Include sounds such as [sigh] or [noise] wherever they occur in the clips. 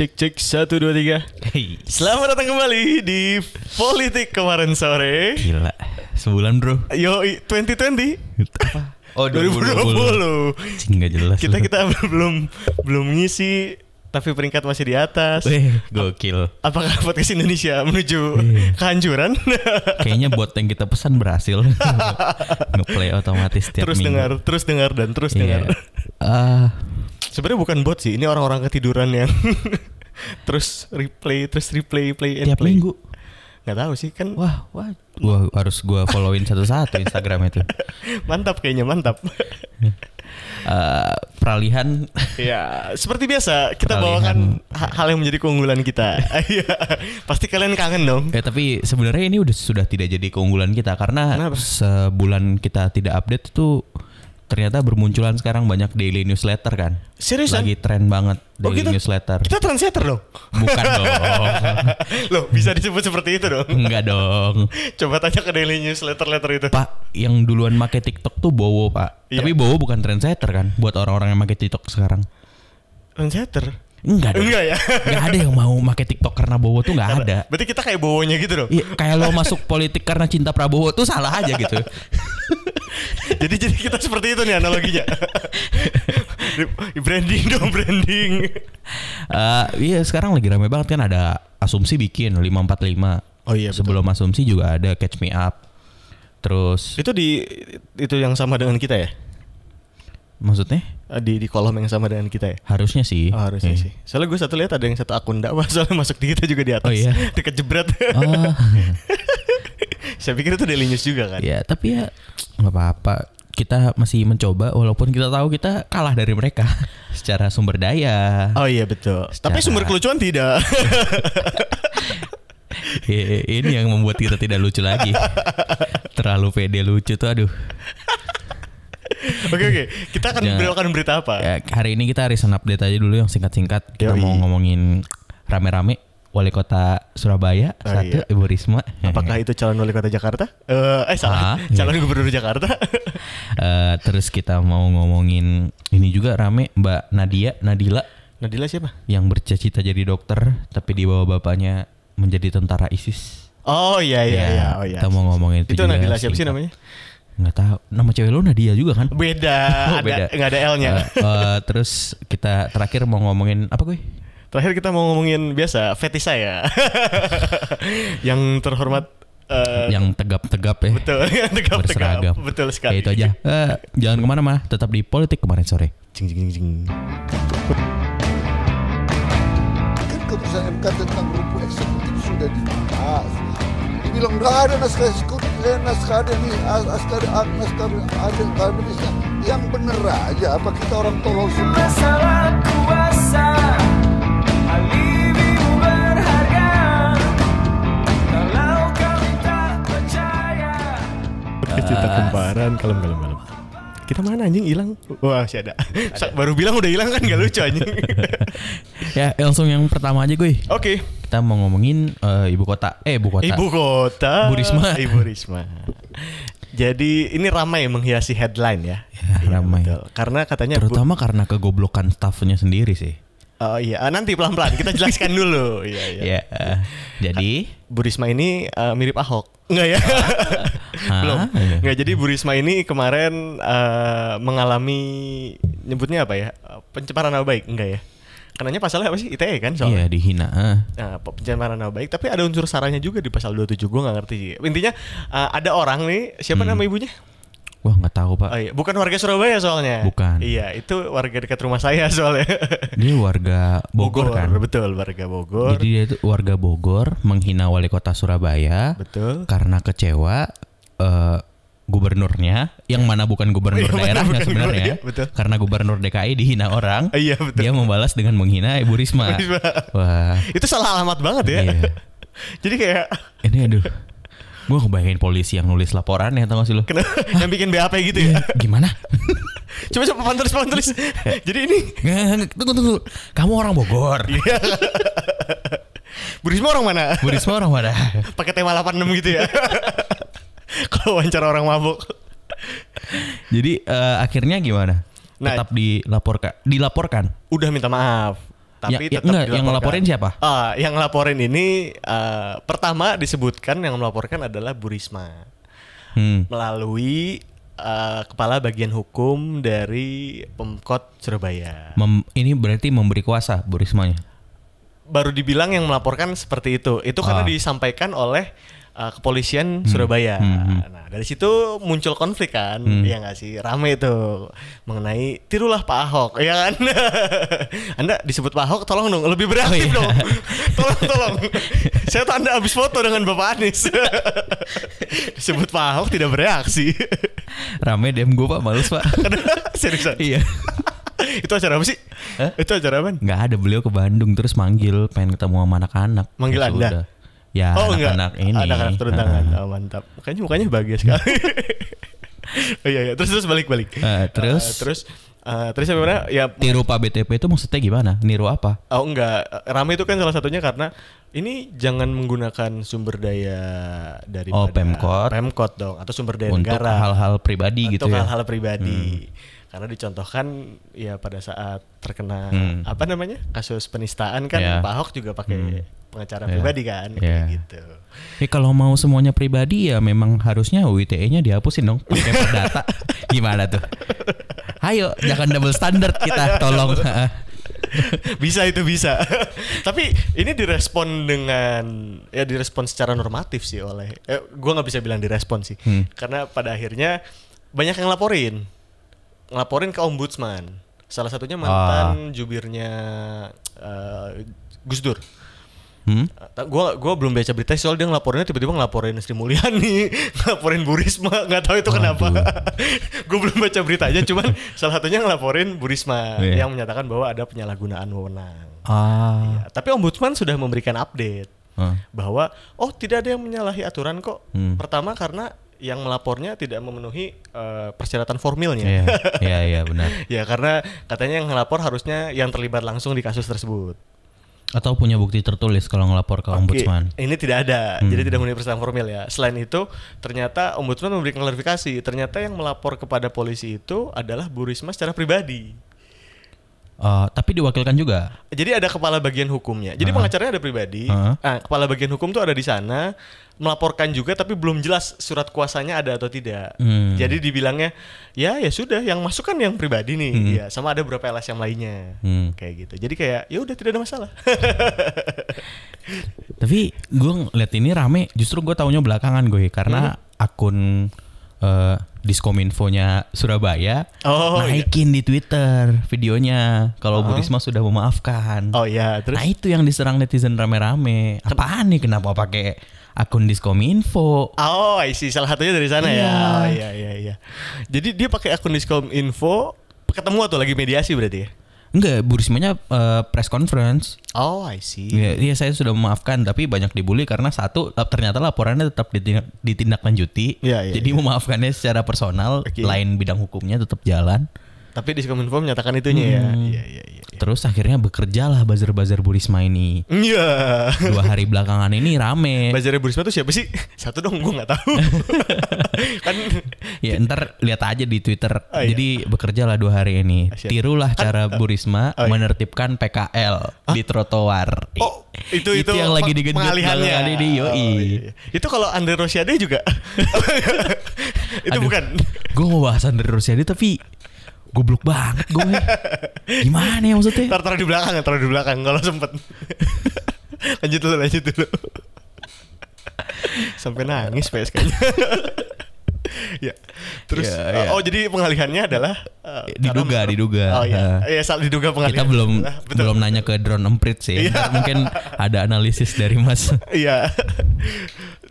cek cek satu dua tiga. Selamat datang kembali di Politik kemarin sore. gila. Sebulan bro. Yo 2020 Oh [laughs] 2020. Cing gak jelas. Kita kita [laughs] belum belum ngisi tapi peringkat masih di atas. Weh, gokil. Apakah podcast Indonesia menuju Iya. kehancuran? [laughs] Kayaknya buat yang kita pesan berhasil. Ngeplay otomatis tiap terus minggu. dengar, terus dengar dan terus dengar. Iya. Sebenarnya bukan bot sih, ini orang-orang ketiduran yang [laughs] terus replay, terus replay, play and tiap play. minggu. Nggak tahu sih kan Wah, wah. Gua harus gua followin satu-satu Instagram itu. [laughs] mantap kayaknya mantap. [laughs] Eh, peralihan ya seperti biasa kita Peralihan. bawakan ha- hal yang menjadi keunggulan kita. Iya, pasti kalian kangen dong. Eh tapi sebenarnya ini udah sudah tidak jadi keunggulan kita karena Kenapa? sebulan kita tidak update itu ternyata bermunculan sekarang banyak daily newsletter kan. Seriusan? Lagi tren banget Oh, daily kita- newsletter. Kita translator dong. Bukan [laughs] dong. Loh, bisa disebut seperti itu dong. Enggak dong. Coba tanya ke daily newsletter letter itu. Pak, yang duluan make TikTok tuh Bowo, Pak. Iya. Tapi Bowo bukan trendsetter kan buat orang-orang yang make TikTok sekarang. Translator. Enggak dong. Enggak ya. Enggak ada yang mau make TikTok karena Bowo tuh enggak ada. Berarti kita kayak bowonya gitu dong. Iya, kayak lo masuk politik karena cinta Prabowo tuh salah aja gitu. [laughs] jadi jadi kita seperti itu nih analoginya. [laughs] branding dong, branding. Eh, iya sekarang lagi rame banget kan ada asumsi bikin 545. Oh iya, betul. Sebelum asumsi juga ada catch me up. Terus Itu di itu yang sama dengan kita ya? Maksudnya Eh, Di di kolom yang sama dengan kita ya? harusnya sih. Oh, harusnya Iya. sih. Soalnya gue satu lihat ada yang satu akun dakwah [laughs] soalnya masuk di kita juga di atas. Oh, iya? [laughs] Deket jebret. Oh, [laughs] Saya pikir itu daily news juga kan. ya tapi ya nggak apa-apa. Kita masih mencoba walaupun kita tahu kita kalah dari mereka secara sumber daya. Oh iya betul. Tapi Secara- sumber kelucuan tidak. Ini yang membuat kita tidak lucu lagi. Terlalu pede lucu tuh aduh. [laughs] Oke oke. Kita akan Jangan- berikan berita apa? Ya, hari ini kita recent update aja dulu yang singkat-singkat. Kita Yoi. mau ngomongin rame-rame wali kota Surabaya Oh, satu iya. Ibu Risma. Apakah [laughs] itu calon wali kota Jakarta? Eh, eh salah. Ah, calon iya. gubernur Jakarta. [laughs] Eh, terus kita mau ngomongin ini juga rame Mbak Nadia Nadila Nadila siapa? yang bercita-cita jadi dokter tapi di bawah bapaknya menjadi tentara ISIS. Oh iya iya Ya, iya. Oh iya. kita mau ngomongin itu Itu juga Nadila siapa sih singkat. namanya? Nggak tahu. Nama cewek lu Nadia juga kan? Beda. [laughs] Oh, ada beda. nggak ada L-nya. Eh, eh, terus kita terakhir mau ngomongin apa gue? Terakhir kita mau ngomongin biasa fetish saya. [laughs] yang terhormat eh, yang tegap-tegap ya. betul [laughs] yang tegap-tegap. berseragam. Betul Ya sekali. itu aja. Eh, jangan ke mana-mana, tetap di politik kemarin sore. Jing jing jing jing. kan keputusan MK tentang rumput eksekutif sudah dibahas. Dibilang nggak ada naskah eksekutif, eh, naskah ada nih, as- naskah ada, ah, naskah ada akademisnya. Yang bener aja, apa kita orang tolol semua? masalah kuasa kembaran kalem kalem kalem. Kita mana anjing hilang? Wah, masih ada. Sa- Baru bilang udah hilang kan gak lucu anjing. [laughs] Ya, langsung yang pertama aja gue. Oke. Kita mau ngomongin eh, ibu kota. Eh, ibu kota. Ibu kota. Bu Risma. Ibu Risma. Jadi ini ramai menghiasi headline ya. Ya, ramai. betul. Karena katanya Bu- Terutama karena kegoblokan staffnya sendiri sih. Oh iya, Ah, nanti pelan-pelan kita jelaskan dulu. Iya, iya. Ya, eh, jadi Bu Risma ini eh, mirip Ahok. Enggak ya? Hah? Belum. Iya. Enggak, jadi Bu Risma ini kemarin eh, mengalami nyebutnya apa ya? Pencemaran nama baik, enggak ya? Kenanya pasalnya apa sih? ITE kan iya soalnya. dihina. eh. Nah, pe- pencemaran nama baik, tapi ada unsur saranya juga di pasal 27. Gue nggak ngerti sih. Intinya eh, ada orang nih, siapa Hmm. nama ibunya? Wah, nggak tahu, Pak. Oh iya, bukan warga Surabaya soalnya. Bukan. Iya, itu warga dekat rumah saya [laughs] soalnya. Dia warga Bogor, kan. Betul, warga Bogor. Jadi dia itu warga Bogor menghina wali kota Surabaya betul. karena kecewa eh, gubernurnya yang mana bukan gubernur Iya, mana daerahnya sebenarnya iya, karena gubernur DKI dihina orang Ah, iya, betul. dia membalas dengan menghina Ibu Risma, wah Itu salah alamat banget ya. Iya. [laughs] Jadi kayak ini aduh gue kebayangin polisi yang nulis laporan ya tau gak sih lo Kenapa [laughs] yang bikin BAP gitu ya? gimana [laughs] coba coba papan tulis papan tulis. Jadi ini tunggu tunggu kamu orang Bogor Iya. Bu Risma orang mana? Bu Risma orang mana Pakai tema 86 gitu ya. [laughs] Kalau wawancara orang mabuk. jadi eh, akhirnya gimana Nah. tetap dilaporkan dilaporkan Udah minta maaf. tapi Ya- ya, tetap enggak, yang dilaporkan. ngelaporin siapa? Ah, yang ngelaporin ini eh, pertama disebutkan yang melaporkan adalah Bu Risma Hmm. melalui eh, kepala bagian hukum dari Pemkot Surabaya. Mem- ini berarti memberi kuasa Bu Rismanya. Baru dibilang yang melaporkan seperti itu. Itu karena Ah. disampaikan oleh eh, kepolisian Surabaya. Hmm, hmm. Nah, dari situ muncul konflik kan, Hmm. ya nggak sih, rame itu mengenai tirulah Pak Ahok, ya kan? [laughs] anda disebut Pak Ahok, tolong dong lebih bereaktif Oh, iya. dong, [laughs] tolong tolong. Saya tuh anda habis foto dengan Bapak Anies, [laughs] disebut Pak Ahok tidak bereaksi. Rame DM gue pak, males pak. Seriusan? iya. itu acara apa sih? Hah? Itu acara apa? Nggak ada beliau ke Bandung terus manggil pengen ketemu sama anak-anak. Manggil Ya Anda? sudah. Ya oh enggak, anak-anak ini. anak-anak turun tangan. Ah. Oh, mantap. Makanya mukanya bahagia sekali. [laughs] oh iya, iya. Terus terus balik balik. Eh, terus? terus eh, terus mana? Ya Tiru Pak BTP itu maksudnya gimana? Niru apa? Oh enggak, rame itu kan salah satunya karena ini jangan menggunakan sumber daya dari Oh, Pemkot. Pemkot dong atau sumber daya Untuk negara. hal-hal pribadi gitu Untuk ya. hal-hal pribadi. Karena dicontohkan ya pada saat terkena Hmm. apa namanya? kasus penistaan kan Ya. Pak Ahok juga pakai pengacara Ya. pribadi kan kayak gitu. Ya kalau mau semuanya pribadi ya memang harusnya UITE-nya dihapusin dong pakai perdata. [laughs] Gimana tuh? Ayo jangan double standard kita tolong. [laughs] [laughs] bisa itu bisa. Tapi ini direspon dengan ya direspon secara normatif sih oleh eh, gua nggak bisa bilang direspon sih. Hmm. Karena pada akhirnya banyak yang laporin. Ngelaporin ke ombudsman. Salah satunya mantan jubirnya eh, Gus Dur. Hmm? Uh, gua gua belum baca berita soal dia ngelaporinnya tiba-tiba ngelaporin Sri Mulyani, [laughs] ngelaporin Bu Risma, nggak tahu itu kenapa. [laughs] gue belum baca beritanya, cuman [laughs] salah satunya ngelaporin Bu Risma Iya. yang menyatakan bahwa ada penyalahgunaan wewenang. Ah. Ya, tapi ombudsman sudah memberikan update Ah. bahwa oh tidak ada yang menyalahi aturan kok. Hmm. Pertama karena yang melapornya tidak memenuhi eh, persyaratan formilnya. Iya, iya, iya benar. ya karena katanya yang ngelapor harusnya yang terlibat langsung di kasus tersebut. Atau punya bukti tertulis kalau ngelapor ke ombudsman. Oke, ini tidak ada, Hmm. jadi tidak memenuhi persyaratan formil ya. Selain itu, ternyata ombudsman memberikan klarifikasi. Ternyata yang melapor kepada polisi itu adalah Bu Risma secara pribadi. Eh, tapi diwakilkan juga. Jadi ada kepala bagian hukumnya. Jadi Ah. pengacaranya ada pribadi. Ah. Nah, kepala bagian hukum tuh ada di sana melaporkan juga, tapi belum jelas surat kuasanya ada atau tidak. Hmm. Jadi dibilangnya, ya ya sudah, yang masuk kan yang pribadi nih, Hmm. ya sama ada beberapa LSM lainnya, Hmm. kayak gitu. Jadi kayak ya udah tidak ada masalah. [laughs] Tapi gue ngeliat ini rame, justru gue taunya belakangan gue karena akun eh, Diskominfonya Surabaya Oh, iya. naikin di Twitter videonya kalau Bu Risma sudah memaafkan. oh ya, terus Nah itu yang diserang netizen rame-rame. Apaan nih kenapa pakai akun Diskominfo? Oh, I see. Salah satunya dari sana ya. Iya. Oh, iya, iya, iya. Jadi dia pakai akun Diskom Info ketemu atau lagi mediasi berarti ya? Enggak, Bu Rismanya eh, press conference. Oh, I see. Iya, iya, saya sudah memaafkan tapi banyak dibully karena satu eh, ternyata laporannya tetap ditindak, ditindaklanjuti. Iya, iya, Jadi memaafkannya secara personal, Oke. lain bidang hukumnya tetap jalan. Tapi Diskom Info menyatakan itunya ya. Hmm. Iya, iya, iya. iya. Terus akhirnya bekerjalah buzzer-buzzer Bu Risma ini. Iya. Dua hari belakangan ini rame. Bazarnya Bu Risma tuh siapa sih? [laughs] Satu dong, gue nggak tahu. [laughs] kan Ya ntar lihat aja di Twitter. Oh, iya. Jadi bekerjalah dua hari ini. Asyik. Tirulah cara Bu Risma Oh, iya. menertibkan PKL di trotoar. Oh, itu itu, yang lagi digenjot pengalihannya. ini, yoi. Oh, iya, iya. Itu kalau Andre Rosiade juga. [laughs] itu Aduh. bukan. Gue mau bahasan dari Rusiadi tapi goblok banget gue. Gimana ya maksudnya? Taruh taruh di belakang, taruh di belakang kalau sempet. lanjut dulu, lanjut dulu. Sampai nangis PS kayaknya. ya. Terus Ya, ya. oh jadi pengalihannya adalah eh, Diduga, karena- diduga. Oh iya. Eh. Iya, salah diduga pengalihan. Kita belum Ah, betul. belum nanya ke drone emprit sih. Ntar mungkin ada analisis dari Mas. Iya.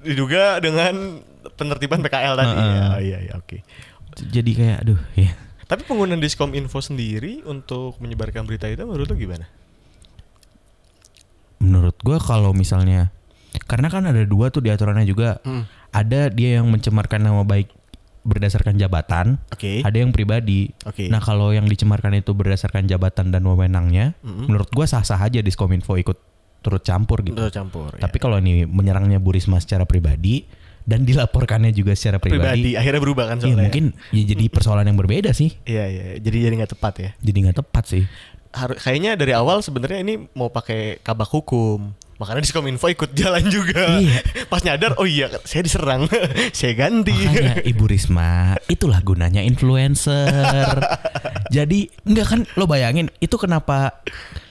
diduga dengan penertiban PKL tadi. Heeh. Ya, oh, iya, iya, oke. Jadi kayak aduh ya. Tapi penggunaan Diskom Info sendiri untuk menyebarkan berita itu menurut lo gimana? Menurut gue kalau misalnya karena kan ada dua tuh di aturannya juga. Hmm. Ada dia yang mencemarkan nama baik berdasarkan jabatan, Oke. ada yang pribadi. Oke. Nah kalau yang dicemarkan itu berdasarkan jabatan dan wewenangnya, Mm-mm. menurut gua sah-sah aja Diskominfo ikut turut campur gitu. Untuk campur. Tapi kalau ini menyerangnya Bu Risma secara pribadi dan dilaporkannya juga secara pribadi pribadi, akhirnya berubah kan ya soalnya. mungkin ya jadi persoalan yang berbeda sih. Iya iya. Jadi jadi nggak tepat ya. Jadi nggak tepat sih. haru- kayaknya dari awal sebenarnya ini mau pakai kabak hukum. Makanya Diskominfo ikut jalan juga. Iya. [laughs] Pas nyadar, oh iya saya diserang, [laughs] saya ganti. Makanya Ibu Risma, itulah gunanya influencer. [laughs] Jadi enggak kan lo bayangin itu kenapa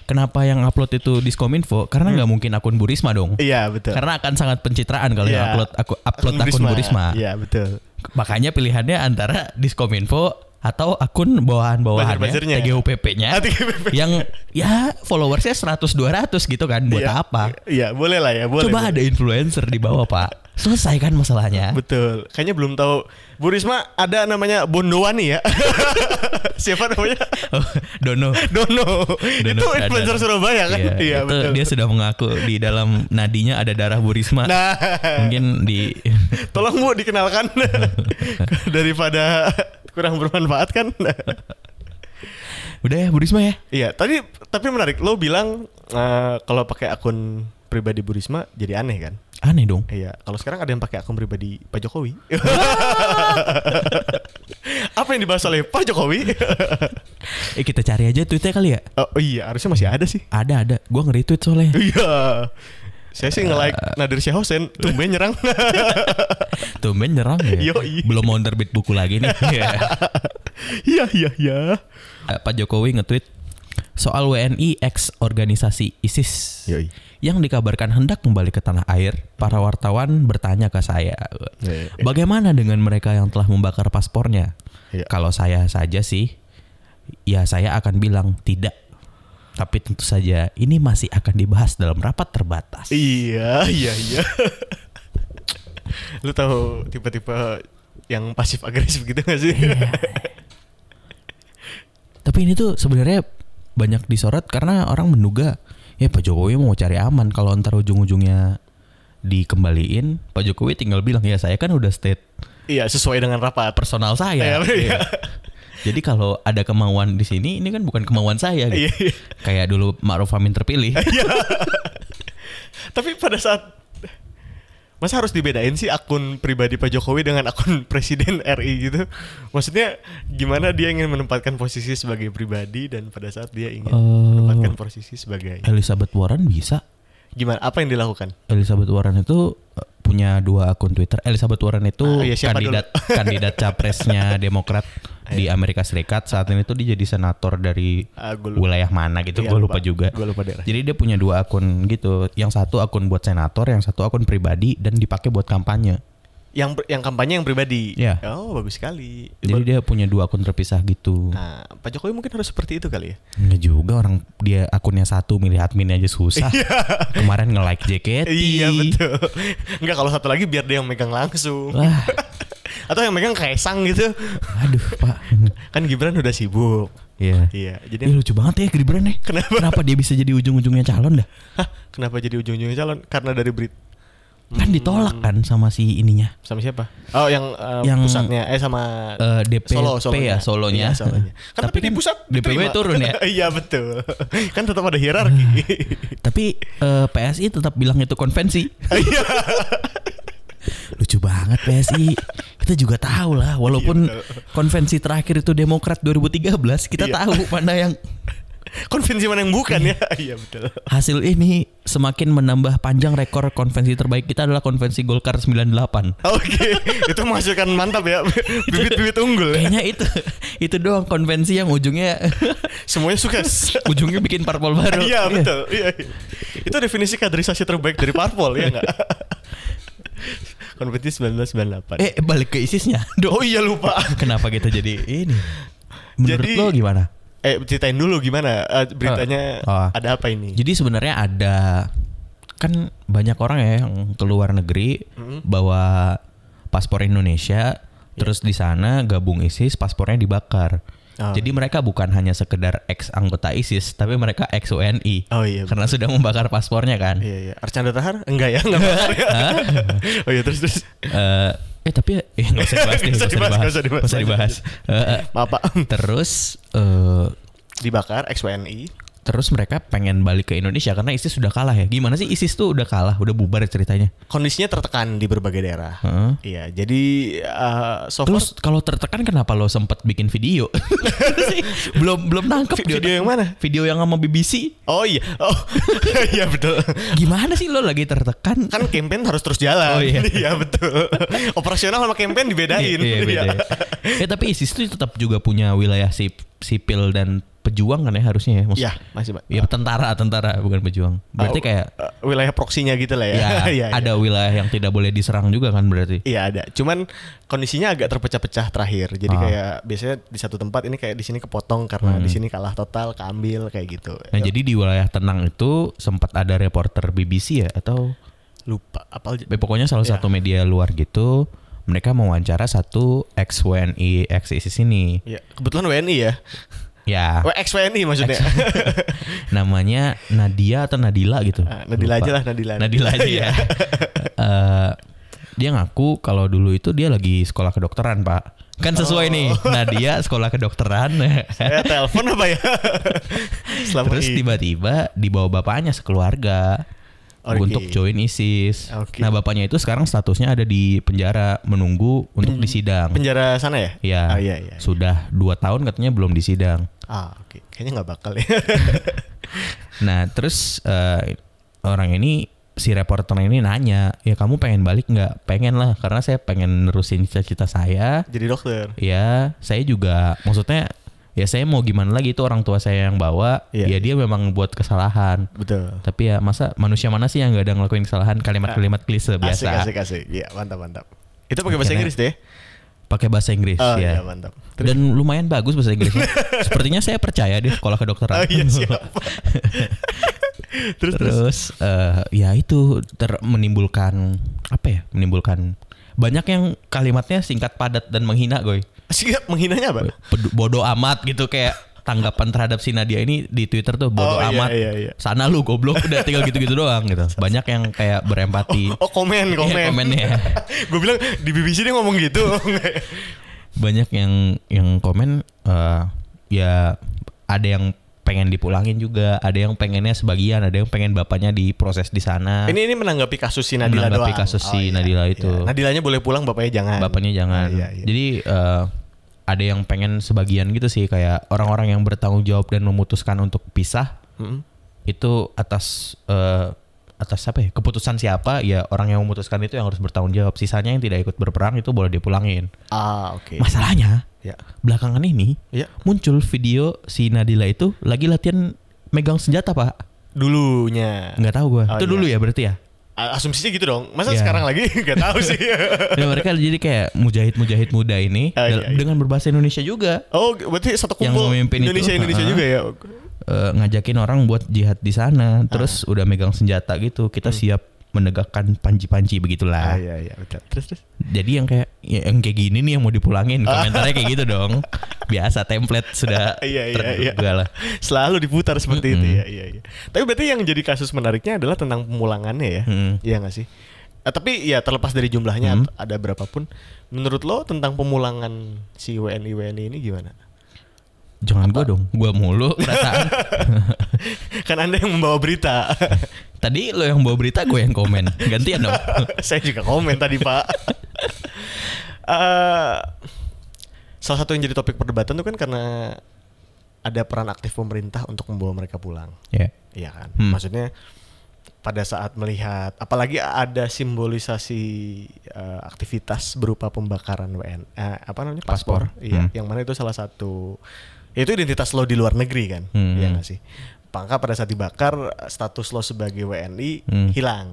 kenapa yang upload itu Diskominfo karena nggak mungkin akun Bu Risma dong. Iya betul. Karena akan sangat pencitraan kalau yang Iya. upload aku upload akun Bu Risma. Iya betul. Makanya pilihannya antara Diskominfo atau akun bawahan-bawahannya Buzzer-buzzernya. TGUPP-nya Ah, TGUPP. yang ya followersnya 100 200 gitu kan buat Iya. apa? Iya boleh lah ya. Boleh, Coba boleh. ada influencer di bawah, Pak. Selesai kan masalahnya. Betul. Kayaknya belum tahu. Bu Risma ada namanya Bondowani ya. [laughs] Siapa namanya? Oh, [laughs] Dono. Dono. Dono itu influencer Surabaya kan? Iya, itu betul. dia sudah mengaku di dalam nadinya ada darah Bu Risma. Nah, Mungkin di [laughs] tolong Bu dikenalkan daripada kurang bermanfaat kan? [laughs] udah ya Bu Risma ya. Iya, tadi tapi menarik. Lo bilang eh, kalau pakai akun pribadi Bu Risma jadi aneh kan? Aneh dong. Iya, kalau sekarang ada yang pakai akun pribadi Pak Jokowi. [laughs] Apa yang dibahas oleh Pak Jokowi? Eh kita cari aja tweetnya kali ya. oh iya, harusnya masih ada sih. Ada ada. Gua nge-retweet soalnya. Iya. Saya sih nge-like Nadir Syah Hussein, tumben nyerang. [laughs] Tumben nyerang ya. Yoi. Belum mau terbit buku lagi nih. [laughs] Iya. Iya, iya, iya. Eh, Pak Jokowi nge-tweet soal WNI ex organisasi ISIS Yoi. yang dikabarkan hendak kembali ke tanah air. Para wartawan bertanya ke saya, Iya, iya. bagaimana dengan mereka yang telah membakar paspornya? Iya. Kalau saya saja sih, ya saya akan bilang tidak. Tapi tentu saja ini masih akan dibahas dalam rapat terbatas. Iya, iya, iya. Lu tahu tipe-tipe yang pasif agresif gitu gak sih? Tapi ini tuh sebenarnya banyak disorot karena orang menduga ya Pak Jokowi mau cari aman kalau ntar ujung-ujungnya dikembaliin Pak Jokowi tinggal bilang ya saya kan udah state iya, sesuai dengan rapat. personal saya. Iya, iya. Iya. Jadi kalau ada kemauan di sini ini kan bukan kemauan saya gitu. Iya, iya. Kayak dulu Ma'ruf Amin terpilih. [laughs] Tapi pada saat Masa harus dibedain sih akun pribadi Pak Jokowi dengan akun [laughs] Presiden RI gitu? Maksudnya gimana dia ingin menempatkan posisi sebagai pribadi dan pada saat dia ingin Eh. menempatkan posisi sebagai Elizabeth Warren bisa. gimana? Apa yang dilakukan? Elizabeth Warren itu uh, punya dua akun Twitter. Elizabeth Warren itu Ah, iya, kandidat dulu? [laughs] kandidat capresnya [laughs] Demokrat di Amerika Serikat. Saat ini tuh dia jadi senator dari Ah, lupa. wilayah mana gitu. Iya, gue lupa. lupa juga. Gua lupa daerah. Jadi dia punya dua akun gitu. Yang satu akun buat senator, yang satu akun pribadi dan dipakai buat kampanye. Yang yang kampanye yang pribadi. Iya. Oh bagus sekali. Jadi dia punya dua akun terpisah gitu. Nah, Pak Jokowi mungkin harus seperti itu kali ya. Enggak juga orang dia akunnya satu milih admin aja susah. Kemarin nge-like JKT. Iya betul. Enggak kalau satu lagi biar dia yang megang langsung. Wah, [laughs] Atau yang megang kaisang gitu. aduh Pak. Kan Gibran udah sibuk. Iya. Iya. Jadi Ih, lucu banget ya Gibran nih. Kenapa? dia bisa jadi ujung-ujungnya calon dah? Hah, kenapa jadi ujung-ujungnya calon? Karena dari Brit. Kan ditolak kan sama si ininya. Sama siapa? Oh, yang, eh, Yang- pusatnya eh sama Eh, DPP Solo, Solonya. ya Solonya. Iya, Solonya. [laughs] Kan tapi, di pusat DPW turun ya. [laughs] Iya betul. [laughs] kan tetap ada hierarki. Tapi eh, PSI tetap bilang itu konvensi. Iya. Lucu banget PSI. Kita juga tahu lah walaupun Iya, konvensi terakhir itu Demokrat 2013, kita Iya. tahu mana yang Konvensi mana yang bukan ya? [laughs] Iya betul. hasil ini semakin menambah panjang rekor konvensi terbaik kita adalah konvensi Golkar 98. Oke, [laughs] itu menghasilkan mantap ya. Bibit-bibit unggul ya. Kayaknya itu itu doang konvensi yang ujungnya [laughs] Semuanya sukses. ujungnya bikin parpol baru. Iya betul. Iya. iya. Itu definisi kaderisasi terbaik dari parpol ya enggak? Konvensi 1998. Eh balik ke ISISnya. oh iya lupa. Kenapa kita jadi ini? Menurut Jadi- lo gimana? Eh ceritain dulu gimana eh, beritanya Oh. ada apa ini? Jadi sebenarnya ada kan banyak orang ya yang keluar negeri bawa paspor Indonesia, terus di sana gabung ISIS, paspornya dibakar. Oh. Jadi mereka bukan hanya sekedar ex anggota ISIS, tapi mereka ex UNI. Oh iya. Karena sudah membakar paspornya kan. Iya iya. Arcanda Tahar? Enggak ya, enggak [laughs] bakar ya. oh iya terus terus. Eh, eh tapi eh nggak usah dibahas deh, [laughs] Nggak usah dibahas, nggak usah dibahas. nggak usah dibahas. Eh, eh, Maaf Pak. terus eh Dibakar XWNI. Terus mereka pengen balik ke Indonesia karena ISIS sudah kalah ya. Gimana sih ISIS tuh udah kalah, udah bubar ceritanya? Kondisinya tertekan di berbagai daerah. Iya, jadi uh, so far Terus kalau tertekan kenapa lo sempet bikin video? [laughs] belum belum nangkep Vi- video yang mana? Video yang sama BBC. Oh iya. Oh. [laughs] iya betul. Gimana sih lo lagi tertekan? Kan campaign harus terus jalan. Oh, iya. [laughs] betul. Operasional sama campaign dibedain. Iya, iya, beda ya. ya tapi ISIS itu tetap juga punya wilayah sip- sipil dan pejuang kan ya harusnya ya. Maksud- Iya, masih, Pak. Ya tentara, tentara bukan pejuang. Berarti Oh, kayak uh, wilayah proksinya gitu lah ya. ya [laughs] Iya, ada iya. wilayah yang tidak boleh diserang juga kan berarti. Iya ada, cuman kondisinya agak terpecah-pecah terakhir. Jadi Ah. kayak biasanya di satu tempat ini kayak di sini kepotong karena Hmm. di sini kalah total, keambil kayak gitu. Nah, jadi di wilayah tenang itu sempat ada reporter BBC ya atau lupa apa eh, pokoknya salah Ya. satu media luar gitu mereka mewawancara satu ex WNI ex ISIS ini. Ya, kebetulan WNI ya. Ya, Oh, ex WNI [laughs] maksudnya. namanya Nadia atau Nadila gitu. Ah, Nadila Lupa. aja lah, Nadila. Nadila aja ya. [laughs] Eh, dia ngaku kalau dulu itu dia lagi sekolah kedokteran, Pak. Kan sesuai nih. Oh. [laughs] Nadia sekolah kedokteran. Saya telepon apa ya? Selama Terus tiba-tiba dibawa bapaknya sekeluarga Oke. untuk join ISIS. Oke. Nah, bapaknya itu sekarang statusnya ada di penjara menunggu untuk disidang. penjara sana ya? Ya, Ah, iya, iya. sudah dua tahun katanya belum disidang. Ah, oke. Kayaknya nggak bakal ya. [laughs] Nah, terus eh, orang ini si reporter ini nanya, ya kamu pengen balik nggak? Pengen lah, karena saya pengen nerusin cita-cita saya. Jadi dokter. Ya, saya juga, maksudnya ya saya mau gimana lagi itu orang tua saya yang bawa. Iya. Ya dia memang buat kesalahan. Betul. Tapi ya masa manusia mana sih yang nggak ada ngelakuin kesalahan kalimat-kalimat klise biasa? Asik, asik, asik. Iya, mantap, mantap. Itu pakai bahasa Inggris deh. Pakai bahasa Inggris Oh, iya, ya. mantap. Dan lumayan bagus bahasa Inggrisnya. [laughs] Sepertinya saya percaya deh sekolah kedokteran. Oh iya, siap. [laughs] terus, terus. Terus eh, ya itu ter menimbulkan apa ya? Menimbulkan banyak yang kalimatnya singkat padat dan menghina goy. Siap menghinanya apa? Bodoh amat gitu kayak tanggapan terhadap si Nadia ini di Twitter tuh bodoh Oh, iya, amat. iya, iya. Sana lu goblok udah tinggal gitu-gitu doang gitu. Banyak yang kayak berempati. Oh komen Iya, komen. komennya. [laughs] Gue bilang di BBC dia ngomong gitu. [laughs] Banyak yang yang komen eh, ya ada yang pengen dipulangin juga, ada yang pengennya sebagian, ada yang pengen bapaknya diproses di sana. ini ini menanggapi kasus si Nadila Menanggapi doang. kasus si Nadila itu. iya. Nadilanya boleh pulang, bapaknya jangan. bapaknya jangan. Ah, iya, iya. Jadi eh, ada yang pengen sebagian gitu sih kayak orang-orang yang bertanggung jawab dan memutuskan untuk pisah Mm-mm. itu atas eh, atas apa ya keputusan siapa ya orang yang memutuskan itu yang harus bertanggung jawab. Sisanya yang tidak ikut berperang itu boleh dipulangin. Ah oke. Masalahnya Ya. belakangan ini Ya. muncul video si Nadila itu lagi latihan megang senjata pak. Dulunya. Nggak tahu gua. Oh, itu iya. dulu ya berarti ya. Asumsinya gitu dong. Masa Iya. sekarang lagi [laughs] nggak tahu sih. [laughs] Ya, mereka jadi kayak mujahid-mujahid muda ini Ah, iya, iya. dengan berbahasa Indonesia juga. oh, berarti satu Yang kumpul memimpin itu, Indonesia Indonesia ah. juga ya. eh, ngajakin orang buat jihad di sana, terus udah megang senjata gitu, kita siap menegakkan panji-panji Ah, begitulah. iya iya betul. Terus terus. Jadi yang kayak ya, yang kayak gini nih yang mau dipulangin, komentarnya kayak gitu dong. [laughs] Biasa template sudah Iya iya iya. terduga lah. Selalu diputar seperti itu Mm-mm. ya. Iya iya. Tapi berarti yang jadi kasus menariknya adalah tentang pemulangannya ya. Mm. Iya nggak sih? Eh, tapi ya terlepas dari jumlahnya Hmm. at- ada berapapun, menurut lo tentang pemulangan si WNI WNI ini gimana? Jangan gua dong, gua mulu perasaan. [laughs] kan anda yang membawa berita. [laughs] Tadi lo yang bawa berita, gue yang komen. Gantian dong. [laughs] Saya juga komen tadi pak. Eh, salah satu yang jadi topik perdebatan tuh kan karena ada peran aktif pemerintah untuk membawa mereka pulang. ya. Iya kan? Hmm. Maksudnya pada saat melihat apalagi ada simbolisasi eh, aktivitas berupa pembakaran WN eh, apa namanya paspor, Paspor. iya Hmm. yang mana itu salah satu itu identitas lo di luar negeri kan Hmm. iya nggak sih maka pada saat dibakar status lo sebagai WNI Hmm. hilang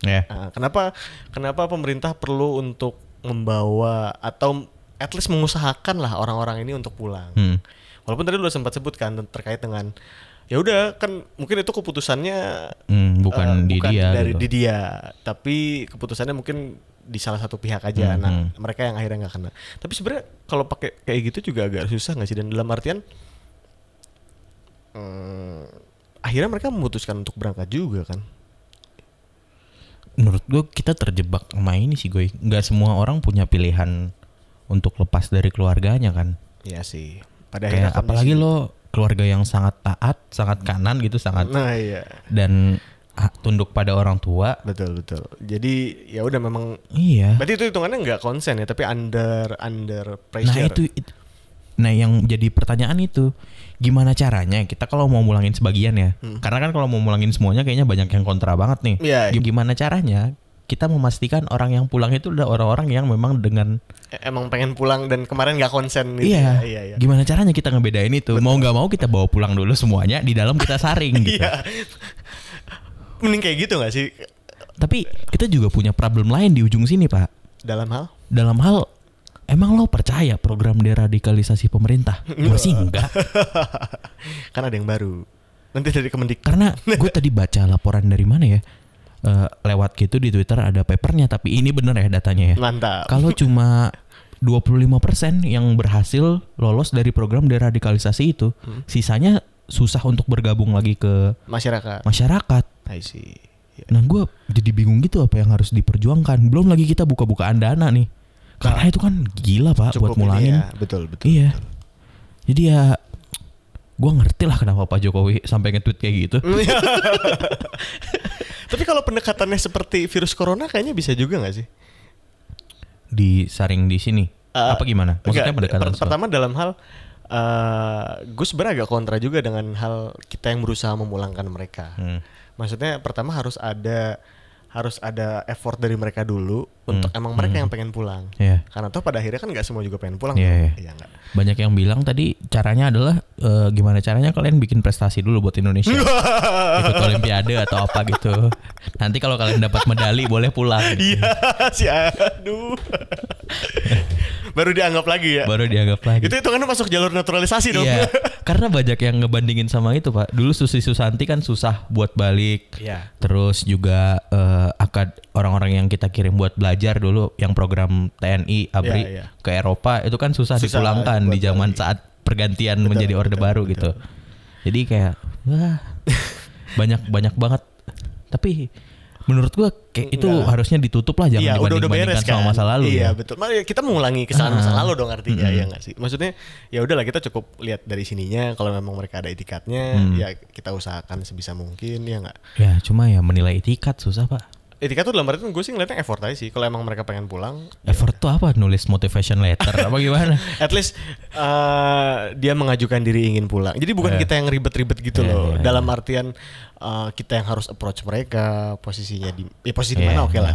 Ya. Nah, kenapa kenapa pemerintah perlu untuk membawa atau at least mengusahakan lah orang-orang ini untuk pulang Hmm. Walaupun tadi lu sempat sebutkan terkait dengan ya udah kan mungkin itu keputusannya Hmm, bukan eh, di dia dari gitu. di dia, tapi keputusannya mungkin di salah satu pihak aja. Hmm, Nah, hmm. mereka yang akhirnya nggak kena. Tapi sebenarnya kalau pakai kayak gitu juga agak susah nggak sih dan dalam artian hmm, akhirnya mereka memutuskan untuk berangkat juga kan. menurut gue kita terjebak sama ini sih gue nggak semua orang punya pilihan untuk lepas dari keluarganya kan Iya sih. Pada kayak apalagi kondisi- lo keluarga yang sangat taat, sangat kanan gitu, sangat Nah iya. dan tunduk pada orang tua. Betul betul. Jadi ya udah memang Iya. berarti itu hitungannya nggak konsen ya, tapi under under Nah pressure. itu, itu- nah yang jadi pertanyaan itu gimana caranya kita kalau mau mulangin sebagian ya karena kan kalau mau mulangin semuanya kayaknya banyak yang kontra banget nih Hmm. Iya. gimana caranya kita memastikan orang yang pulang itu udah orang-orang yang memang dengan E- emang pengen pulang dan kemarin nggak konsen gitu. iya, ya. Iya iya. gimana caranya kita ngebedain itu mau nggak mau kita bawa pulang dulu semuanya di dalam kita saring [laughs] gitu Iya. Mending kayak gitu gak sih tapi kita juga punya problem lain di ujung sini pak dalam hal? dalam hal emang lo percaya program deradikalisasi pemerintah gue sih enggak [laughs] kan ada yang baru. Nanti dari Kemendik. Karena gue tadi baca laporan dari mana ya? Eh, lewat gitu di Twitter ada papernya tapi ini bener ya datanya ya. Mantap. Kalau [laughs] cuma 25% yang berhasil lolos dari program deradikalisasi itu, Hmm. sisanya susah untuk bergabung lagi ke Masyarakat. masyarakat. I see. Iya. Nah gue jadi bingung gitu apa yang harus diperjuangkan. Belum lagi kita buka-bukaan dana nih. Karena itu kan gila pak buat ini mulangin. ya. Betul betul. Iya. Jadi ya gue ngerti lah kenapa Pak Jokowi sampai nge-tweet kayak gitu. [laughs] Tapi kalau pendekatannya seperti virus corona kayaknya bisa juga nggak sih? Disaring di sini. Eh, apa gimana? Maksudnya enggak, pendekatan per- pertama dalam hal eh gue sebenarnya agak kontra juga dengan hal kita yang berusaha memulangkan mereka. Hmm. Maksudnya pertama harus ada harus ada effort dari mereka dulu untuk emang mereka yang pengen pulang. Hmm. Iya. Karena toh pada akhirnya kan nggak semua juga pengen pulang. Iya. Iya nggak? Banyak yang bilang tadi caranya adalah eh, gimana caranya kalian bikin prestasi dulu buat Indonesia. [laughs] Ikut olimpiade atau apa gitu. Nanti kalau kalian dapat medali boleh pulang. gitu. Si aduh. [laughs] Baru dianggap lagi ya. Baru dianggap lagi. Itu hitungannya masuk jalur naturalisasi dong. Iya, [laughs] karena banyak yang ngebandingin sama itu pak. Dulu Susi Susanti kan susah buat balik. Iya. Terus juga eh, akad orang-orang yang kita kirim buat belajar dulu, yang program TNI ABRI Iya, iya. ke Eropa itu kan susah, Susah dipulangkan di zaman balik. saat pergantian Betul, menjadi orde betul, baru betul. gitu. Jadi kayak wah banyak banyak banget. Tapi menurut gua kayak itu Enggak. harusnya ditutup lah jangan Iya, udah beres kan. sama masa lalu Iya, ya. betul. Makanya kita mengulangi kesalahan masa Ah. lalu dong artinya Mm-mm. ya nggak sih? Maksudnya ya udahlah kita cukup lihat dari sininya kalau memang mereka ada itikatnya Hmm. ya kita usahakan sebisa mungkin ya nggak. Ya cuma ya menilai etikat susah pak. Etikat tuh dalam artian gue sih ngeliatnya effort aja sih. Kalau emang mereka pengen pulang, Effort tuh apa? Nulis motivation letter apa gimana? [laughs] at least uh, dia mengajukan diri ingin pulang. Jadi bukan Iya. kita yang ribet-ribet gitu Iya, loh. iya, Dalam artian uh, kita yang harus approach mereka, posisinya di ya posisi di Iya, mana oke iya. lah.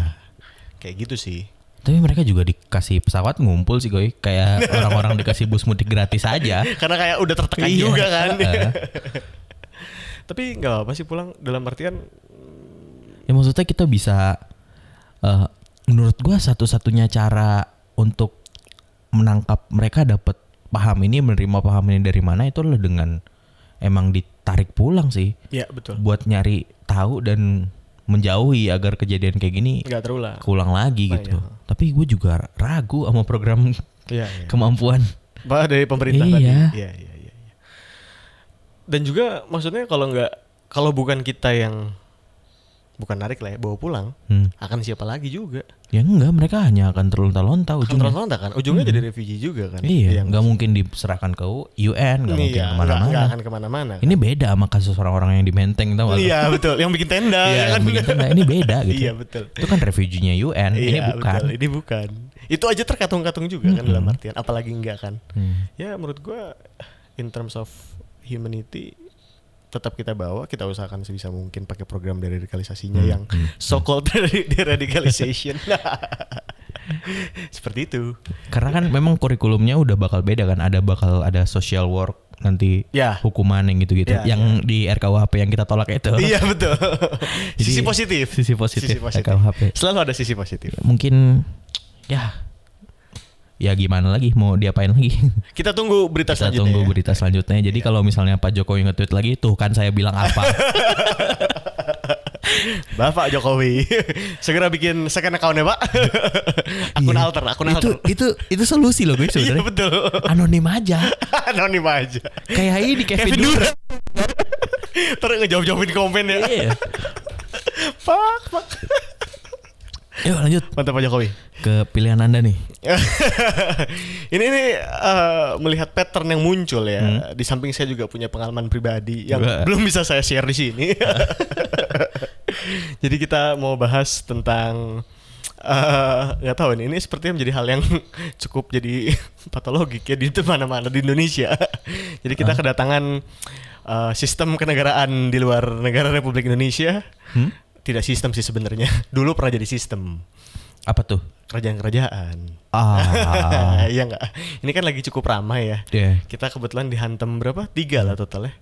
Kayak gitu sih. Tapi mereka juga dikasih pesawat ngumpul sih goy Kayak [laughs] orang-orang dikasih bus mudik gratis aja Karena kayak udah tertekan Iya. juga kan. [laughs] Tapi nggak apa sih pulang dalam artian Ya maksudnya kita bisa eh, Menurut gua satu-satunya cara Untuk menangkap mereka dapat paham ini Menerima paham ini dari mana Itu adalah dengan Emang ditarik pulang sih ya betul. Buat nyari tahu dan menjauhi agar kejadian kayak gini Nggak terulang. keulang lagi Nah, gitu. Tapi gue juga ragu sama program Iya, iya. kemampuan. Bah dari pemerintah Iya. tadi. Iya, iya, iya, iya. Dan juga maksudnya kalau nggak kalau bukan kita yang bukan narik lah ya, bawa pulang, Hmm. akan siapa lagi juga? Ya enggak, mereka hanya akan terlonta-lonta Akan ujungnya. terlontar kan? Ujungnya jadi refugee juga kan? Iya, Yang- nggak mungkin diserahkan ke UN, nggak mungkin Iya, ke mana-mana. nggak akan ke mana-mana. kan? Ini beda sama kasus orang-orang yang di Menteng tau gak? Iya betul, yang bikin tenda Iya, ya kan? yang bikin tenda. Ini beda gitu. Iya betul. Itu kan refugee-nya UN, ini Iya, bukan. betul. Ini bukan. Itu aja terkatung-katung juga kan dalam artian, apalagi enggak kan? Hmm. Ya menurut gua in terms of humanity tetap kita bawa, kita usahakan sebisa mungkin pakai program deradikalisasinya Hmm, yang so called [laughs] deradicalization. [laughs] Seperti itu. Karena kan memang kurikulumnya udah bakal beda kan, ada bakal ada social work nanti Ya. hukuman yang gitu-gitu. Ya, yang di RKUHP yang kita tolak itu. iya betul. [laughs] Jadi, sisi positif. sisi positif Sisi positif. RKUHP. Selalu ada sisi positif. Mungkin ya ya gimana lagi mau diapain lagi? [laughs] Kita tunggu berita Kita selanjutnya. tunggu ya. berita selanjutnya. Jadi kalau misalnya Pak Jokowi nge-tweet lagi, tuh kan saya bilang apa? [laughs] Bapak Jokowi [laughs] segera bikin second account ya Pak. akun Iya. alter, akun itu alter. itu itu solusi loh gue Iya sebenarnya. betul. Anonim aja. Anonim aja. Kayak ini Kevin, Kevin Durant. Terus ngejawab-jawabin komen ya. Iya. Fuck, fuck. Yuk lanjut. Mantap Pak Jokowi. ke pilihan anda nih. [laughs] ini ini eh, melihat pattern yang muncul ya. Hmm. Di samping saya juga punya pengalaman pribadi yang belum bisa saya share di sini. [laughs] [laughs] Jadi kita mau bahas tentang eh, nggak tahu ini ini sepertinya menjadi hal yang cukup jadi patologik ya di mana-mana di Indonesia. Jadi kita kedatangan eh, sistem kenegaraan di luar negara Republik Indonesia. Hmm? Tidak sistem sih sebenarnya. [laughs] Dulu pernah jadi sistem Apa tuh? kerajaan-kerajaan. Ah, [laughs] Iya nggak? Ini kan lagi cukup ramai ya. Iya. Kita kebetulan dihantam berapa? Tiga lah totalnya.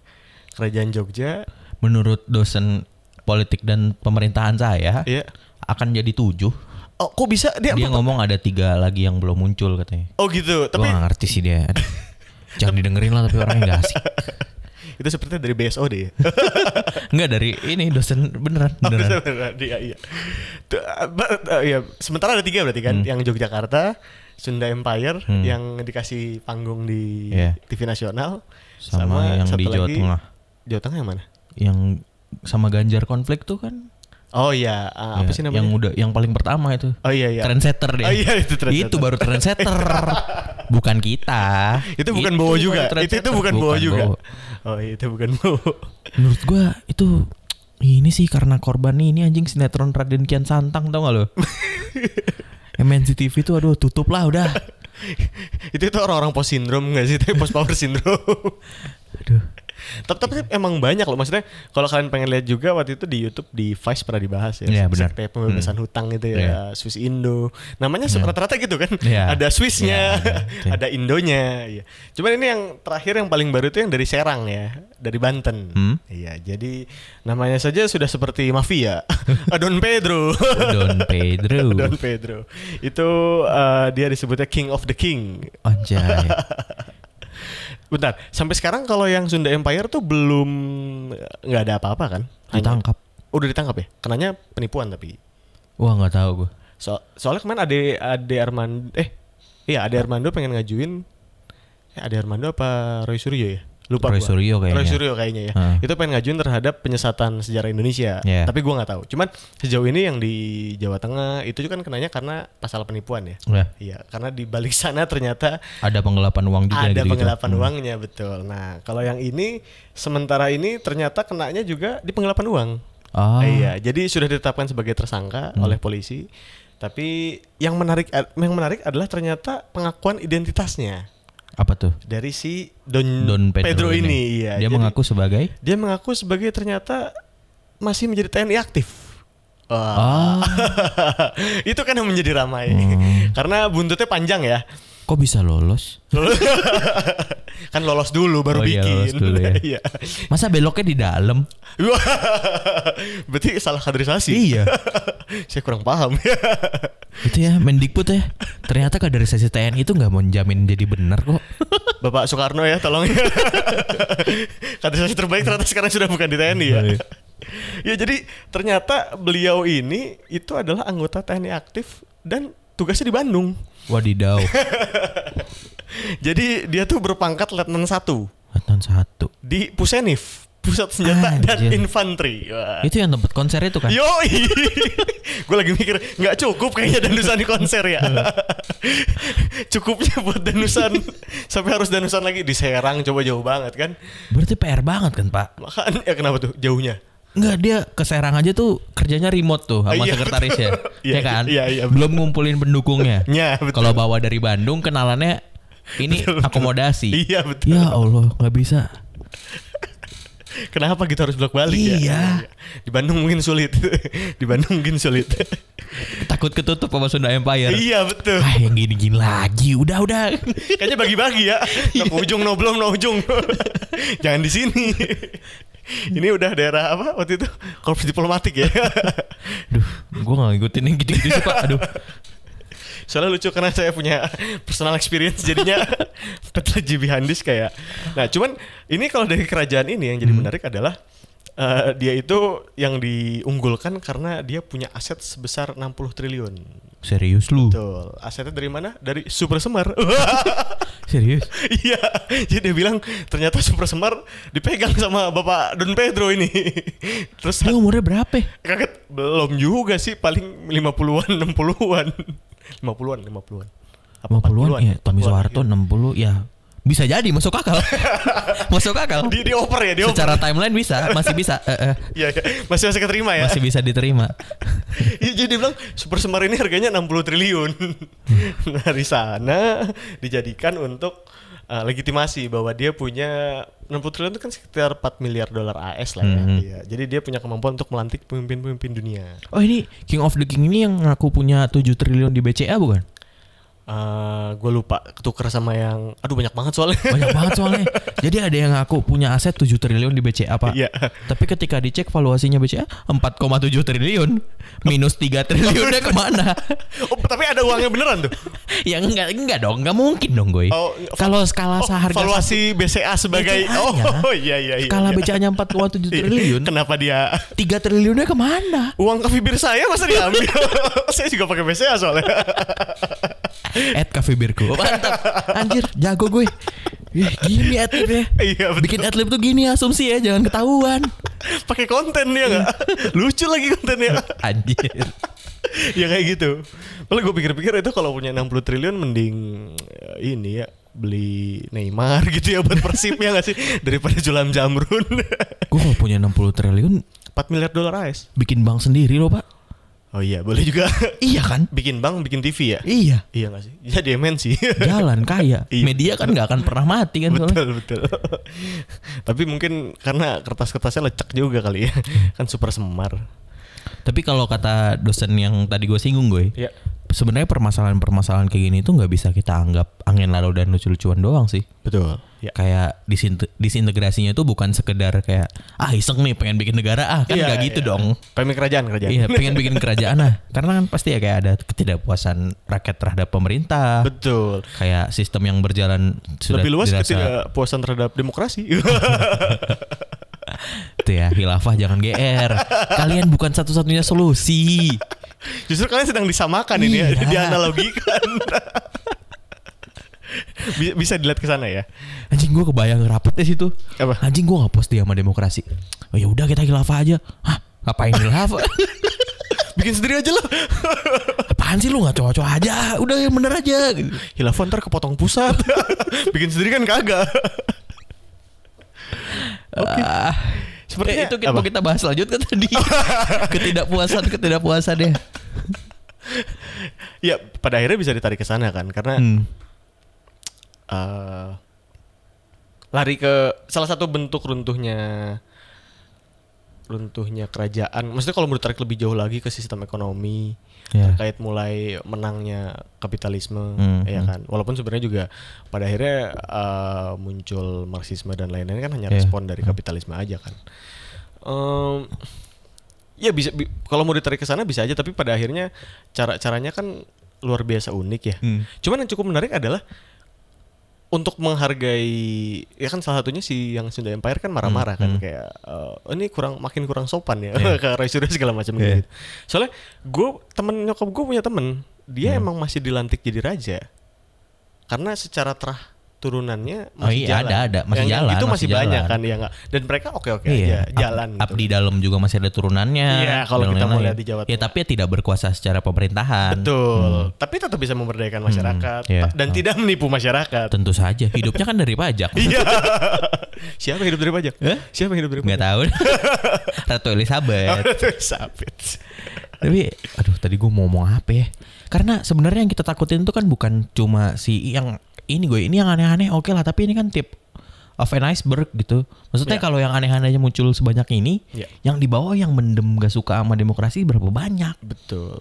Kerajaan Jogja, menurut dosen politik dan pemerintahan saya iya. akan jadi tujuh. Oh, kok bisa dia? Dia ngomong ada tiga lagi yang belum muncul katanya. Oh gitu. Tapi gak ngerti sih dia. [laughs] Jangan didengerin lah tapi orangnya gak asik. Itu sepertinya dari BSOD ya. Enggak dari ini dosen beneran Oh, beneran. bisa beneran. Iya, iya. Tuh, uh, but, uh, ya, sementara ada tiga berarti kan, Hmm. yang Yogyakarta, Sunda Empire, Hmm. yang dikasih panggung di Iya. TV nasional, Sama yang di Jawa lagi- Tengah. Jawa Tengah yang mana? Yang sama Ganjar konflik tuh kan. Oh iya, uh, apa Ya, sih namanya? Yang udah yang paling pertama itu. Oh iya iya. Trendsetter dia. Oh iya, itu trendsetter. Itu baru trendsetter. [laughs] bukan kita. Itu bukan Bowo juga. Itu itu bukan Bowo juga. Bowo. Oh iya, itu bukan Bowo. Menurut gua itu ini sih karena korban nih, ini anjing sinetron Raden Kian Santang tau gak lo? [laughs] MNC TV itu aduh tutup lah udah. [laughs] itu itu orang-orang post syndrome nggak sih? Tapi post power syndrome. Aduh. Tapi, tapi emang banyak loh. Maksudnya kalau kalian pengen lihat juga waktu itu di YouTube di Vice pernah dibahas ya. Iya, benar. Sekte pembebasan hutang itu ya. Iya. Swiss Indo. Namanya Iya. rata-rata gitu kan. Iya. Ada Swissnya, Iya, iya. [laughs] ada Indonya. Iya. Cuman ini yang terakhir yang paling baru itu yang dari Serang ya, dari Banten. Hmm? Iya. Jadi namanya saja sudah seperti mafia. [laughs] Don Pedro. Don Pedro. [laughs] Don Pedro. Itu eh, dia disebutnya King of the King. Anjay. Bentar, sampai sekarang kalau yang Sunda Empire tuh belum nggak ada apa-apa kan? Hanya- Ditangkap. Udah ditangkap ya? Kenanya penipuan tapi. Wah nggak tahu gua. So, soalnya kemarin Ade Ade Armando eh iya Ade Armando pengen ngajuin eh Ade Armando apa Roy Suryo ya? Lupa Roy. Suryo kayaknya. Roy Suryo kayaknya ya. Heeh. Itu pengen ngajuin terhadap penyesatan sejarah Indonesia. Iya. Tapi gua nggak tahu. Cuman sejauh ini yang di Jawa Tengah itu juga kan kenanya karena pasal penipuan ya. Ya, Iya, karena di balik sana ternyata ada penggelapan uang juga ada gitu-gitu. penggelapan Hmm. uangnya betul. Nah, kalau yang ini sementara ini ternyata kenanya juga di penggelapan uang. Ah. Iya, jadi sudah ditetapkan sebagai tersangka Hmm. oleh polisi. Tapi yang menarik yang menarik adalah ternyata pengakuan identitasnya Apa tuh? dari si Don, Don Pedro, Pedro, ini. Iya, Dia jadi mengaku sebagai dia mengaku sebagai ternyata masih menjadi TNI aktif. Wah. Ah. [laughs] itu kan yang menjadi ramai. Hmm. [laughs] Karena buntutnya panjang ya. Kok bisa lolos? [laughs] kan lolos dulu baru Oh iya, bikin. lolos dulu ya. [laughs] Iya. Masa beloknya di dalam? [laughs] Berarti salah kaderisasi. Iya. Saya kurang paham. itu ya Mendikbud ya. Ternyata kaderisasi TNI itu nggak mau jamin jadi benar kok. Bapak Soekarno ya, tolong ya. kaderisasi terbaik ternyata sekarang sudah bukan di TNI ya. Iya. ya jadi ternyata beliau ini itu adalah anggota TNI aktif dan tugasnya di Bandung. Wadidaw. [laughs] Jadi dia tuh berpangkat letnan satu Tahun satu. di Pusenif, pusat senjata dan Anjir. infanteri. Wah. Itu yang tempat konser itu kan? Yoi, [laughs] gue lagi mikir nggak cukup kayaknya danusan di konser ya. [laughs] Cukupnya buat danusan sampai harus danusan lagi di Serang coba jauh banget kan. Berarti PR banget kan Pak? Makanya ya kenapa tuh jauhnya? Enggak dia ke Serang aja tuh kerjanya remote tuh sama Iya, sekretarisnya. betul. [laughs] Iya, ya kan? iya, iya, betul. Belum ngumpulin pendukungnya. [laughs] Ya, betul. Kalau bawa dari Bandung kenalannya ini akomodasi. Iya, betul. Ya Allah, nggak bisa. [laughs] Kenapa kita harus bolak balik ya? Iya. Di Bandung mungkin sulit. di Bandung mungkin sulit. Takut ketutup sama Sunda Empire. iya betul. Ah, yang gini-gini lagi. Udah, udah. Kayaknya bagi-bagi ya. No ke ujung, no belum, no ujung. Jangan di sini. [laughs] Ini udah daerah apa waktu itu? Korps diplomatik ya. [laughs] Duh, gue gak ngikutin yang gitu-gitu sih, Pak. Aduh. Soalnya lucu karena saya punya personal experience jadinya [laughs] Petra GB Handis kayak. Nah, cuman ini kalau dari kerajaan ini yang jadi menarik adalah eh, dia itu yang diunggulkan karena dia punya aset sebesar 60 triliun. Serius lu? Betul. Asetnya dari mana? Dari Super Semar. [laughs] Serius? Iya, jadi dia bilang ternyata Super Semar dipegang sama Bapak Don Pedro ini. [laughs] Terus Dia umurnya berapa? kaget belum juga sih paling 50-an 60-an. 50-an, 50-an. Apa 50-an ya, Tommy 40-an, Soeharto iya. 60 ya. Bisa jadi masuk akal. [laughs] masuk akal. Di dioper ya, dioper. Secara timeline bisa, masih bisa. Eh, eh, Iya, iya. masih masih keterima ya. masih bisa diterima. [laughs] Iya, jadi dia bilang Super Semar ini harganya 60 triliun. nah, dari sana dijadikan untuk uh, legitimasi bahwa dia punya 60 triliun itu kan sekitar 4 miliar dolar AS lah ya. Mhm. Iya, Jadi dia punya kemampuan untuk melantik pemimpin-pemimpin dunia. Oh ini King of the King ini yang ngaku punya 7 triliun di BCA bukan? Gue Eh, lupa ketuker sama yang aduh banyak banget soalnya. [laughs] Banyak banget soalnya. Jadi ada yang ngaku punya aset 7 triliun di BCA Pak. Iya. Tapi ketika dicek valuasinya BCA 4,7 triliun. Minus 3 triliunnya ke mana? oh, tapi ada uangnya beneran tuh. [laughs] ya enggak enggak dong, enggak mungkin dong gue. Oh, Kalau skala Oh, seharga valuasi BCA sebagai BCA-nya. [laughs] Oh, iya iya iya. skala iya. BCA-nya 4,7 triliun, Kenapa dia 3 triliunnya ke mana? uang beer saya masa diambil? saya juga pakai BCA soalnya. [laughs] At Cafe Birku. Mantap. Anjir, jago gue. Ih, gini adlibnya. Iya, betul. Bikin adlib tuh gini asumsi ya, jangan ketahuan. pakai konten dia nggak [laughs] lucu lagi kontennya Anjir. [laughs] ya kayak gitu Malah gue pikir-pikir itu kalau punya 60 triliun mending eh, ini ya beli Neymar gitu ya buat Persib ya nggak sih daripada Julam Jamrun Gue kalau punya 60 triliun 4 miliar dolar AS bikin bank sendiri loh, Pak. Oh iya boleh juga [laughs] Iya kan? bikin bank bikin TV ya Iya. iya nggak sih ya MNC [laughs] Jalan kaya. [laughs] Iya. Media kan nggak akan pernah mati kan soalnya. betul betul tapi mungkin karena kertas-kertasnya lecek juga kali ya kan super semar Tapi kalau kata dosen yang tadi gue singgung gue, ya sebenarnya permasalahan-permasalahan kayak gini tuh nggak bisa kita anggap angin lalu dan lucu-lucuan doang sih. betul ya Kayak disinte- disintegrasinya itu bukan sekedar kayak ah iseng nih pengen bikin negara ah kan Iya, nggak gitu iya. dong. Pengen kerajaan kerajaan Iya [laughs] pengen bikin kerajaan ah karena kan pasti ya kayak ada ketidakpuasan rakyat terhadap pemerintah. betul Kayak sistem yang berjalan sudah lebih luas dirasa ketidakpuasan terhadap demokrasi. [laughs] itu ya hilafah jangan GR. Kalian bukan satu-satunya solusi. Justru kalian sedang disamakan ini ya, Iya. dianalogikan. Bi- Bisa dilihat ke sana ya. Anjing gue kebayang rapetnya situ. Apa? Anjing gue nggak dia sama demokrasi. Oh ya udah kita khilafah aja. Hah? Ngapain khilafah? [laughs] Bikin sendiri aja lah. Apaan sih lu nggak cowok-cowok aja? Udah yang bener aja. Hilafah ntar kepotong pusat. [laughs] Bikin sendiri kan kagak. Oke. Ah, Sepertinya eh, itu kita, apa? kita bahas lanjut kan tadi. [laughs] ketidakpuasan, ketidakpuasan ya. Ya pada akhirnya bisa ditarik ke sana kan karena Hmm. eh, lari ke salah satu bentuk runtuhnya runtuhnya kerajaan. Maksudnya kalau mau ditarik lebih jauh lagi ke sistem ekonomi Ya. terkait mulai menangnya kapitalisme, Hmm, ya hmm. kan. Walaupun sebenarnya juga pada akhirnya eh, muncul marxisme dan lain-lain kan hanya Ya. respon dari kapitalisme aja kan. Em, ya bisa bi- kalau mau ditarik ke sana bisa aja tapi pada akhirnya cara caranya kan luar biasa unik ya. Hmm. Cuman yang cukup menarik adalah untuk menghargai ya kan salah satunya si yang Sunda Empire kan marah-marah kan Hmm, hmm. kayak "Oh, ini kurang makin kurang sopan ya Iya. [laughs] ke Roy Suryo segala macam Iya. gitu. Soalnya gue temen nyokap gue punya temen dia Hmm. emang masih dilantik jadi raja karena secara terah turunannya Oh masih iya, jalan. ada, ada. Masih Yang- jalan, Itu masih, masih banyak jalan. kan ya nggak dan mereka oke-oke Iya, aja jalan gitu. Abdi dalam juga masih ada turunannya. Iya, kalau kita mau lihat di Jawa Ya Tengah. tapi tidak berkuasa secara pemerintahan. Betul. Tapi tetap bisa memberdayakan masyarakat iya. ta- dan Oh. tidak menipu masyarakat. Tentu saja. Hidupnya kan dari pajak. [laughs] Iya. [laughs] Siapa yang hidup dari pajak? Eh? Siapa yang hidup dari Nggak pajak? tahu. [laughs] Ratu Elizabeth. Sabit. Tapi aduh tadi gue mau ngomong apa ya? Karena sebenarnya yang kita takutin itu kan bukan cuma si yang ini gue ini yang aneh-aneh oke lah tapi ini kan tip of an iceberg gitu. Maksudnya Ya. kalau yang aneh-anehnya muncul sebanyak ini, Ya. yang di bawah yang mendem gak suka sama demokrasi berapa banyak? Betul.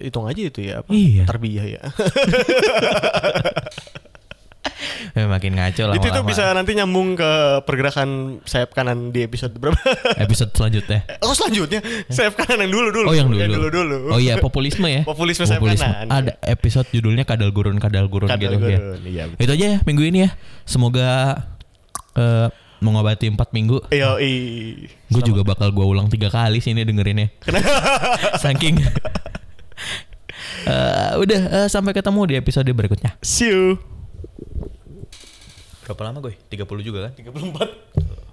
Hitung aja itu ya apa? Iya. Tarbiyah ya. [laughs] [laughs] Makin ngaco lah. itu tuh bisa nanti nyambung ke pergerakan sayap kanan di episode berapa? [laughs] episode selanjutnya. oh selanjutnya sayap kanan yang dulu dulu. Oh yang dulu. dulu dulu. Oh iya populisme ya. [laughs] Populisme sayap kanan. Ada episode judulnya kadal gurun kadal gurun Kadal gitu ya. gurun, iya, betul. Itu aja ya minggu ini ya. Semoga eh, mengobati empat minggu. Yo, Gue juga bakal gue ulang tiga kali sih ini dengerinnya. Saking. Eh, udah eh, sampai ketemu di episode berikutnya. See you. Berapa lama gue? 30 juga kan? 34.